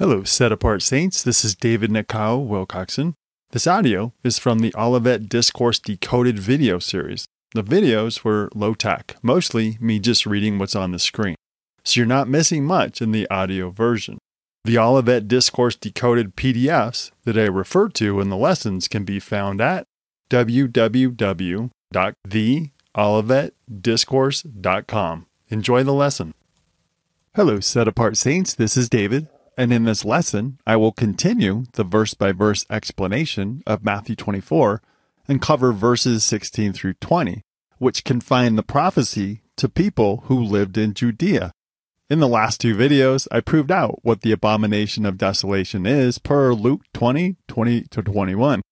Hello, set apart saints. This is David Nikao Wilcoxson. This audio is from the Olivet Discourse Decoded video series. The videos were low tech, mostly me just reading what's on the screen. So you're not missing much in the audio version. The Olivet Discourse Decoded PDFs that I refer to in the lessons can be found at www.theolivetdiscourse.com. Enjoy the lesson. Hello, set apart saints. This is David. And in this lesson, I will continue the verse by verse explanation of Matthew 24 and cover verses 16 through 20, which confine the prophecy to people who lived in Judea. In the last two videos, I proved out what the abomination of desolation is per Luke 20, 20 to 21,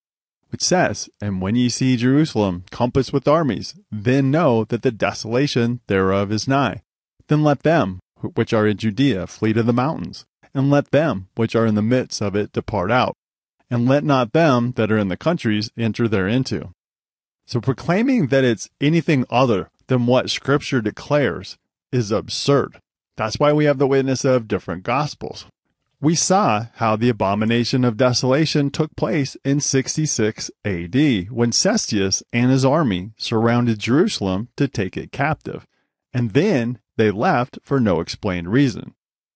which says, And when ye see Jerusalem compassed with armies, then know that the desolation thereof is nigh. Then let them which are in Judea flee to the mountains and let them which are in the midst of it depart out, and let not them that are in the countries enter thereinto. So proclaiming that it's anything other than what Scripture declares is absurd. That's why we have the witness of different Gospels. We saw how the abomination of desolation took place in 66 AD when Cestius and his army surrounded Jerusalem to take it captive, and then they left for no explained reason.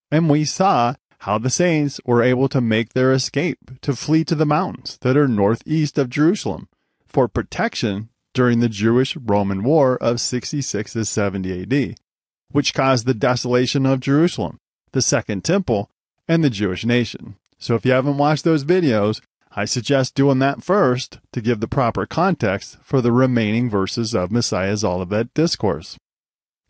And we saw how the saints were able to make their escape to flee to the mountains that are northeast of Jerusalem for protection during the Jewish Roman War of 66 to 70 AD, which caused the desolation of Jerusalem, the Second Temple, and the Jewish nation. So if you haven't watched those videos, I suggest doing that first to give the proper context for the remaining verses of Messiah's Olivet Discourse.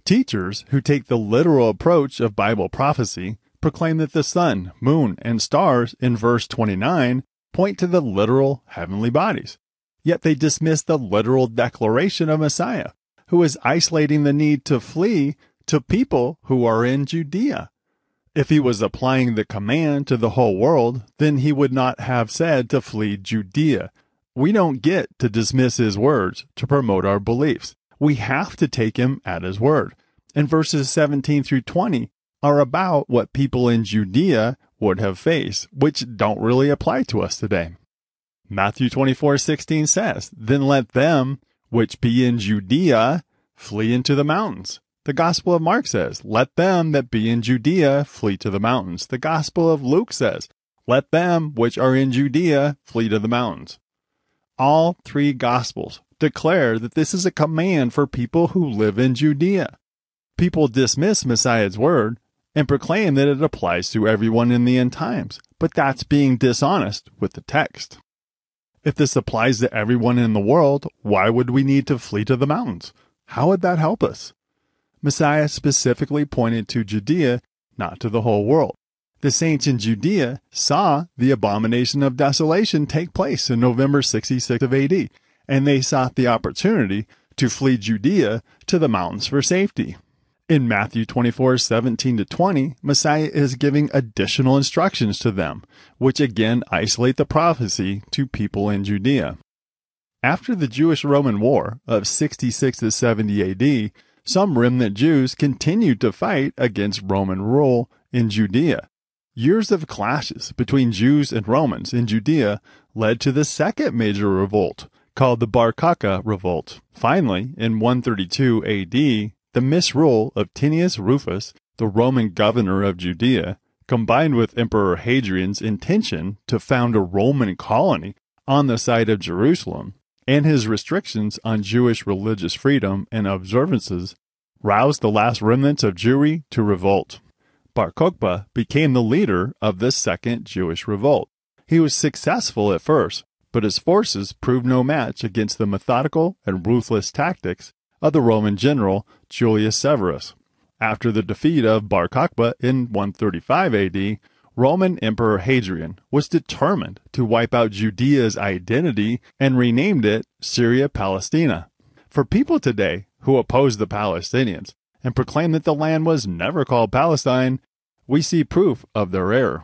Teachers who take the literal approach of Bible prophecy proclaim that the sun, moon, and stars in verse 29 point to the literal heavenly bodies. Yet they dismiss the literal declaration of Messiah, who is isolating the need to flee to people who are in Judea. If he was applying the command to the whole world, then he would not have said to flee Judea. We don't get to dismiss his words to promote our beliefs. We have to take him at his word. In verses 17 through 20, are about what people in Judea would have faced, which don't really apply to us today. Matthew 24:16 says, "Then let them which be in Judea flee into the mountains." The Gospel of Mark says, "Let them that be in Judea flee to the mountains." The Gospel of Luke says, "Let them which are in Judea flee to the mountains." All three Gospels declare that this is a command for people who live in Judea. People dismiss Messiah's word and proclaim that it applies to everyone in the end times, but that's being dishonest with the text. If this applies to everyone in the world, why would we need to flee to the mountains? How would that help us? Messiah specifically pointed to Judea, not to the whole world. The saints in Judea saw the abomination of desolation take place in November 66 of AD, and they sought the opportunity to flee Judea to the mountains for safety. In Matthew 24, 17 to 20, Messiah is giving additional instructions to them, which again isolate the prophecy to people in Judea. After the Jewish Roman War of 66 to 70 AD, some remnant Jews continued to fight against Roman rule in Judea. Years of clashes between Jews and Romans in Judea led to the second major revolt, called the Bar Kokhba Revolt. Finally, in 132 AD, the misrule of Tinnius Rufus, the Roman governor of Judea, combined with Emperor Hadrian's intention to found a Roman colony on the site of Jerusalem, and his restrictions on Jewish religious freedom and observances, roused the last remnants of Jewry to revolt. Bar Kokhba became the leader of this second Jewish revolt. He was successful at first, but his forces proved no match against the methodical and ruthless tactics of the Roman general Julius Severus. After the defeat of Bar Kokhba in 135 AD, Roman Emperor Hadrian was determined to wipe out Judea's identity and renamed it Syria Palestina. For people today who oppose the Palestinians and proclaim that the land was never called Palestine, we see proof of their error.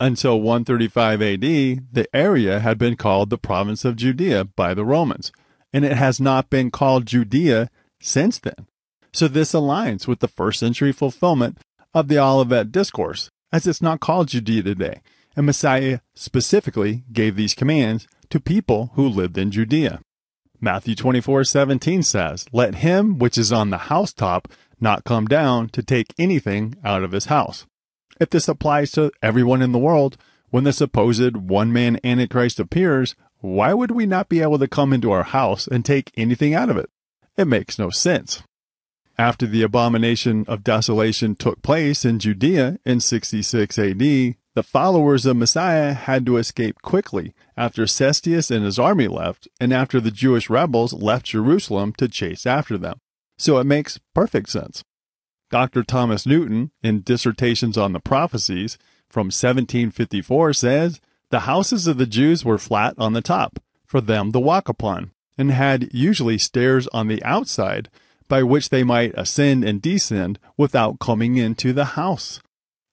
Until 135 AD, the area had been called the province of Judea by the Romans, and it has not been called Judea since then. So this aligns with the first century fulfillment of the Olivet Discourse, as it's not called Judea today, and Messiah specifically gave these commands to people who lived in Judea. Matthew 24:17 says, "Let him which is on the housetop not come down to take anything out of his house." If this applies to everyone in the world, when the supposed one-man antichrist appears, why would we not be able to come into our house and take anything out of it? It makes no sense. After the abomination of desolation took place in Judea in 66 AD, the followers of Messiah had to escape quickly after Cestius and his army left, and after the Jewish rebels left Jerusalem to chase after them. So it makes perfect sense. Dr. Thomas Newton, in Dissertations on the Prophecies from 1754, says the houses of the Jews were flat on the top, for them to walk upon, and had usually stairs on the outside by which they might ascend and descend without coming into the house.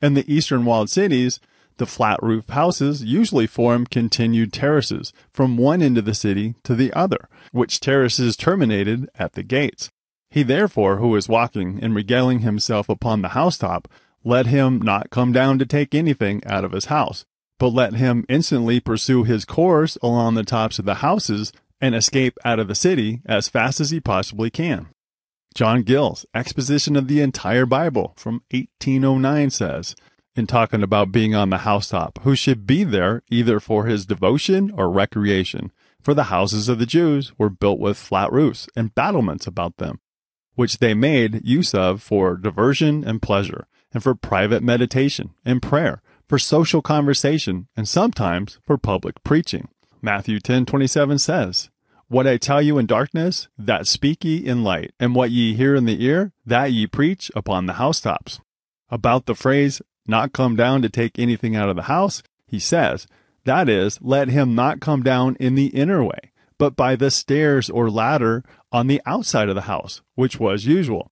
In the eastern walled cities, the flat roof houses usually form continued terraces from one end of the city to the other, which terraces terminated at the gates. He therefore, who is walking and regaling himself upon the housetop, let him not come down to take anything out of his house, but let him instantly pursue his course along the tops of the houses and escape out of the city as fast as he possibly can. John Gill's exposition of the entire Bible from 1809 says, in talking about being on the housetop, who should be there either for his devotion or recreation. For the houses of the Jews were built with flat roofs and battlements about them, which they made use of for diversion and pleasure, and for private meditation and prayer, for social conversation, and sometimes for public preaching. Matthew 10:27 says, "What I tell you in darkness, that speak ye in light, and what ye hear in the ear, that ye preach upon the housetops." About the phrase not come down to take anything out of the house, he says, that is, let him not come down in the inner way, but by the stairs or ladder on the outside of the house, which was usual.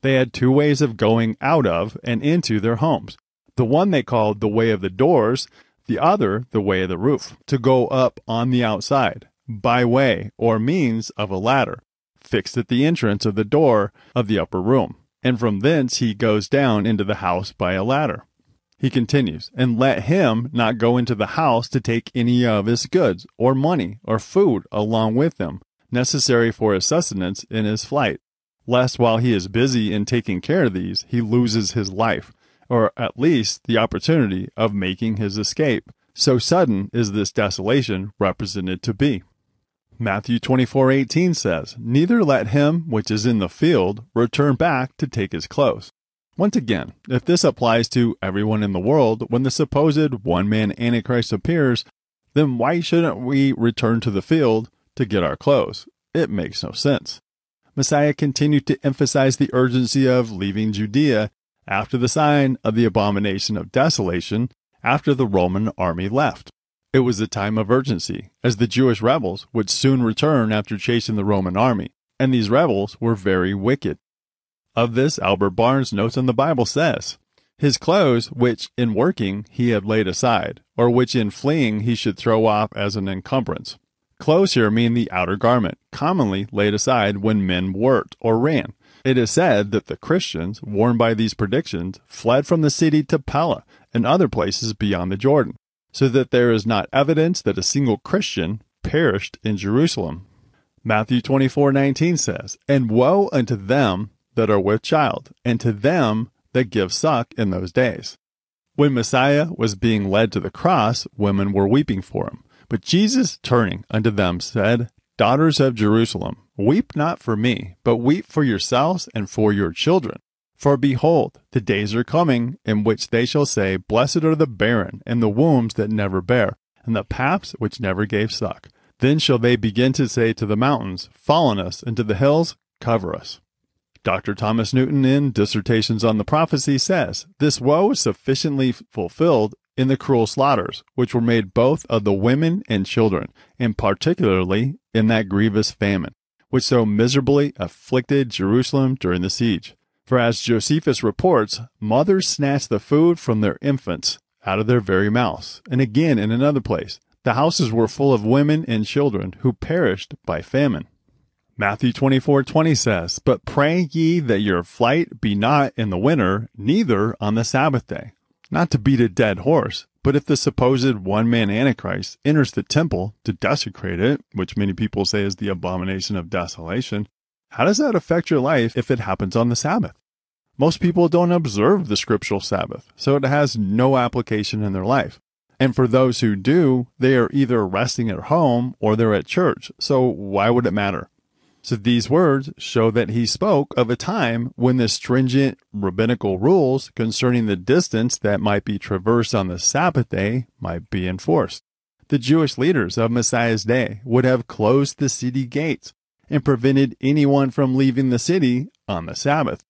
They had two ways of going out of and into their homes. The one they called the way of the doors, the other the way of the roof, to go up on the outside, by way or means of a ladder, fixed at the entrance of the door of the upper room and from thence he goes down into the house by a ladder. He continues, and let him not go into the house to take any of his goods, or money, or food along with him, necessary for his sustenance in his flight, lest while he is busy in taking care of these, he loses his life, or at least the opportunity of making his escape. So sudden is this desolation represented to be. Matthew 24:18 says, "Neither let him which is in the field return back to take his clothes." Once again, if this applies to everyone in the world when the supposed one-man antichrist appears, then why shouldn't we return to the field to get our clothes? It makes no sense. Messiah continued to emphasize the urgency of leaving Judea after the sign of the abomination of desolation after the Roman army left. It was a time of urgency, as the Jewish rebels would soon return after chasing the Roman army, and these rebels were very wicked. Of this, Albert Barnes notes in the Bible says, His clothes, which in working he had laid aside, or which in fleeing he should throw off as an encumbrance. Clothes here mean the outer garment, commonly laid aside when men worked or ran. It is said that the Christians, warned by these predictions, fled from the city to Pella and other places beyond the Jordan so that there is not evidence that a single Christian perished in Jerusalem. Matthew 24:19 says, "And woe unto them that are with child, and to them that give suck in those days." When Messiah was being led to the cross, women were weeping for him. But Jesus, turning unto them, said, Daughters of Jerusalem, weep not for me, but weep for yourselves and for your children. For behold, the days are coming in which they shall say, Blessed are the barren, and the wombs that never bear, and the paps which never gave suck. Then shall they begin to say to the mountains, Fall on us, and to the hills, Cover us. Dr. Thomas Newton, in Dissertations on the Prophecy, says, This woe is sufficiently fulfilled in the cruel slaughters, which were made both of the women and children, and particularly in that grievous famine, which so miserably afflicted Jerusalem during the siege. For as Josephus reports, mothers snatched the food from their infants out of their very mouths. And again in another place, the houses were full of women and children who perished by famine. Matthew 24:20 says, "But pray ye that your flight be not in the winter, neither on the Sabbath day." Not to beat a dead horse, but if the supposed one man Antichrist enters the temple to desecrate it, which many people say is the abomination of desolation, how does that affect your life if it happens on the Sabbath? Most people don't observe the scriptural Sabbath, so it has no application in their life. And for those who do, they are either resting at home or they're at church, so why would it matter? So these words show that he spoke of a time when the stringent rabbinical rules concerning the distance that might be traversed on the Sabbath day might be enforced. The Jewish leaders of Messiah's day would have closed the city gates and prevented anyone from leaving the city on the Sabbath.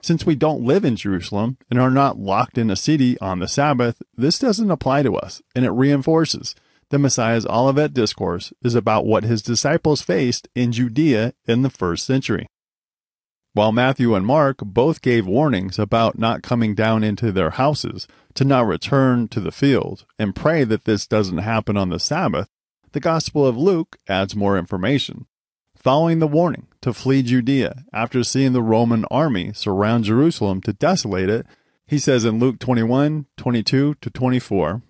Since we don't live in Jerusalem and are not locked in a city on the Sabbath, this doesn't apply to us, and it reinforces the Messiah's Olivet Discourse is about what his disciples faced in Judea in the first century. While Matthew and Mark both gave warnings about not coming down into their houses, to not return to the field, and pray that this doesn't happen on the Sabbath, the Gospel of Luke adds more information. Following the warning to flee Judea after seeing the Roman army surround Jerusalem to desolate it, he says in Luke 21 22 to 24,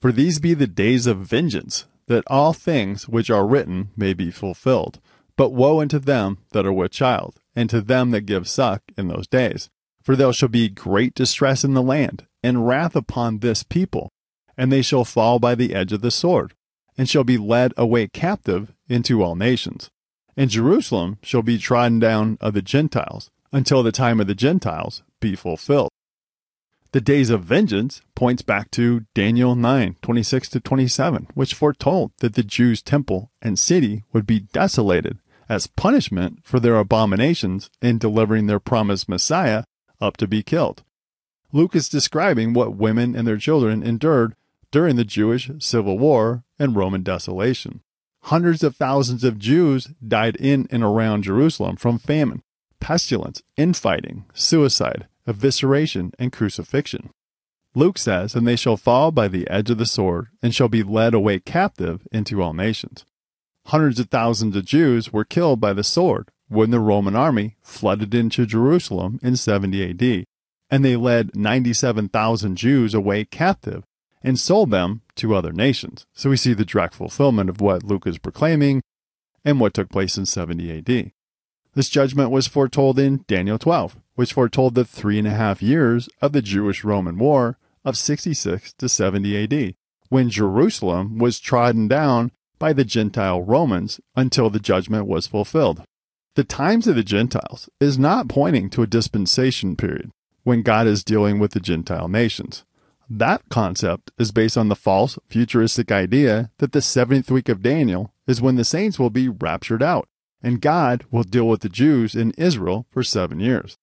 for these be the days of vengeance, that all things which are written may be fulfilled. But woe unto them that are with child, and to them that give suck in those days. For there shall be great distress in the land, and wrath upon this people, and they shall fall by the edge of the sword, and shall be led away captive into all nations. And Jerusalem shall be trodden down of the Gentiles, until the time of the Gentiles be fulfilled. The days of vengeance points back to Daniel 9, 26 to 27, which foretold that the Jews' temple and city would be desolated as punishment for their abominations in delivering their promised Messiah up to be killed. Luke is describing what women and their children endured during the Jewish civil war and Roman desolation. Hundreds of thousands of Jews died in and around Jerusalem from famine, pestilence, infighting, suicide, evisceration, and crucifixion. Luke says, And they shall fall by the edge of the sword, and shall be led away captive into all nations. Hundreds of thousands of Jews were killed by the sword when the Roman army flooded into Jerusalem in 70 AD, and they led 97,000 Jews away captive and sold them to other nations. So we see the direct fulfillment of what Luke is proclaiming and what took place in 70 AD. This judgment was foretold in Daniel 12, which foretold the three and a half years of the Jewish Roman War of 66 to 70 AD, when Jerusalem was trodden down by the Gentile Romans until the judgment was fulfilled. The times of the Gentiles is not pointing to a dispensation period when God is dealing with the Gentile nations. That concept is based on the false futuristic idea that the 70th week of Daniel is when the saints will be raptured out and God will deal with the Jews in Israel for seven years.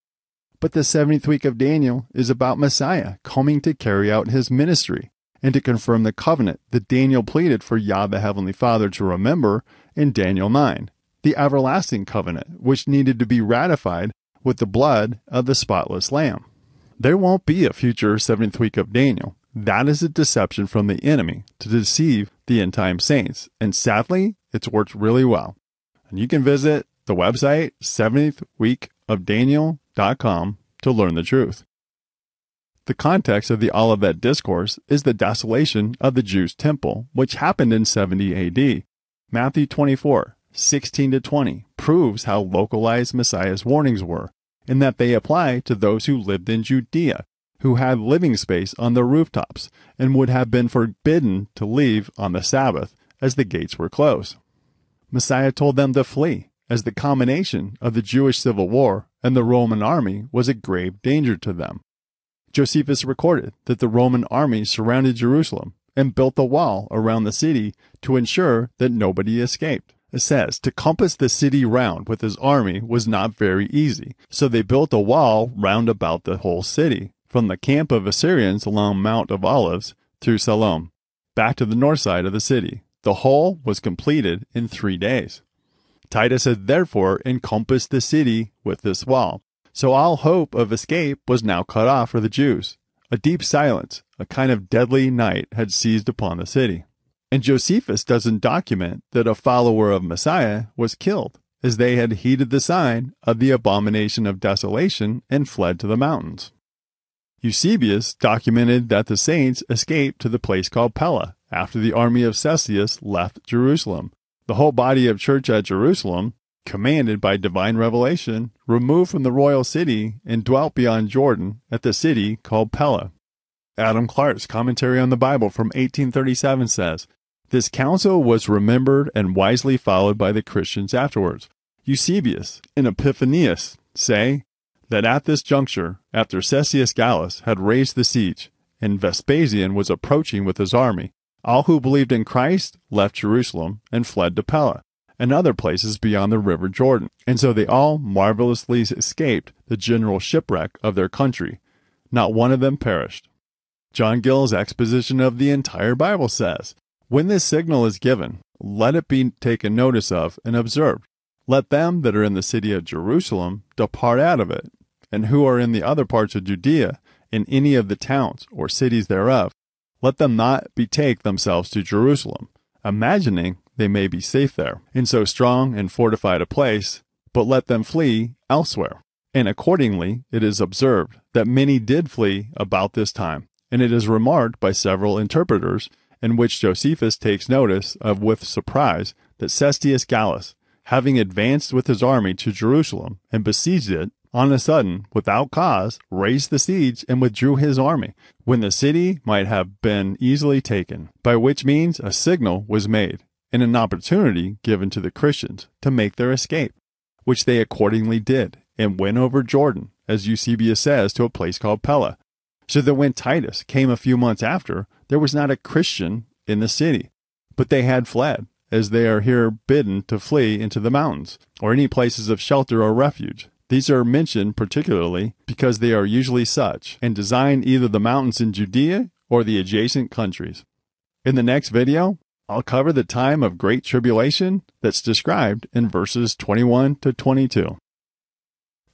But the 70th week of Daniel is about Messiah coming to carry out his ministry and to confirm the covenant that Daniel pleaded for Yah the Heavenly Father to remember in Daniel 9, the everlasting covenant, which needed to be ratified with the blood of the spotless Lamb. There won't be a future 70th week of Daniel. That is a deception from the enemy to deceive the end time saints, and sadly, it's worked really well. And you can visit the website 70thweekofdaniel.com to learn the truth. The context of the Olivet Discourse is the desolation of the Jews' temple, which happened in 70 AD. Matthew 24, 16 to 20 proves how localized Messiah's warnings were, in that they apply to those who lived in Judea, who had living space on the rooftops, and would have been forbidden to leave on the Sabbath as the gates were closed. Messiah told them to flee, as the combination of the Jewish civil war and the Roman army was a grave danger to them. Josephus recorded that the Roman army surrounded Jerusalem and built a wall around the city to ensure that nobody escaped. It says, to compass the city round with his army was not very easy, so they built a wall round about the whole city, from the camp of Assyrians along Mount of Olives through Siloam, back to the north side of the city. The whole was completed in three days. Titus had therefore encompassed the city with this wall, so all hope of escape was now cut off for the Jews. A deep silence, a kind of deadly night, had seized upon the city. And Josephus doesn't document that a follower of Messiah was killed, as they had heeded the sign of the abomination of desolation and fled to the mountains. Eusebius documented that the saints escaped to the place called Pella after the army of Cestius left Jerusalem. The whole body of church at Jerusalem, commanded by divine revelation, removed from the royal city and dwelt beyond Jordan at the city called Pella. Adam Clarke's commentary on the Bible from 1837 says, This counsel was remembered and wisely followed by the Christians afterwards. Eusebius and Epiphanius say that at this juncture, after Cestius Gallus had raised the siege, and Vespasian was approaching with his army, all who believed in Christ left Jerusalem and fled to Pella and other places beyond the river Jordan. And so they all marvelously escaped the general shipwreck of their country. Not one of them perished. John Gill's exposition of the entire Bible says, When this signal is given, let it be taken notice of and observed. Let them that are in the city of Jerusalem depart out of it, and who are in the other parts of Judea, in any of the towns or cities thereof, let them not betake themselves to Jerusalem, imagining they may be safe there, in so strong and fortified a place, but let them flee elsewhere. And accordingly, it is observed that many did flee about this time, and it is remarked by several interpreters, in which Josephus takes notice of with surprise that Cestius Gallus, having advanced with his army to Jerusalem and besieged it, on a sudden, without cause, raised the siege and withdrew his army, when the city might have been easily taken, by which means a signal was made, and an opportunity given to the Christians to make their escape, which they accordingly did, and went over Jordan, as Eusebius says, to a place called Pella. So that when Titus came a few months after, there was not a Christian in the city, but they had fled, as they are here bidden to flee into the mountains, or any places of shelter or refuge. These are mentioned particularly because they are usually such, and design either the mountains in Judea or the adjacent countries. In the next video, I'll cover the time of great tribulation that's described in verses 21 to 22.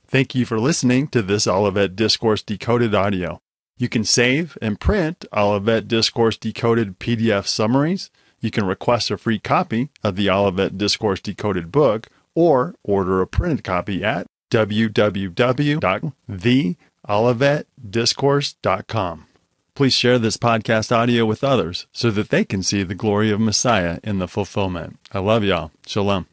Thank you for listening to this Olivet Discourse Decoded audio. You can save and print Olivet Discourse Decoded PDF summaries. You can request a free copy of the Olivet Discourse Decoded book or order a printed copy at www.theolivetdiscourse.com. Please share this podcast audio with others so that they can see the glory of Messiah in the fulfillment. I love y'all. Shalom.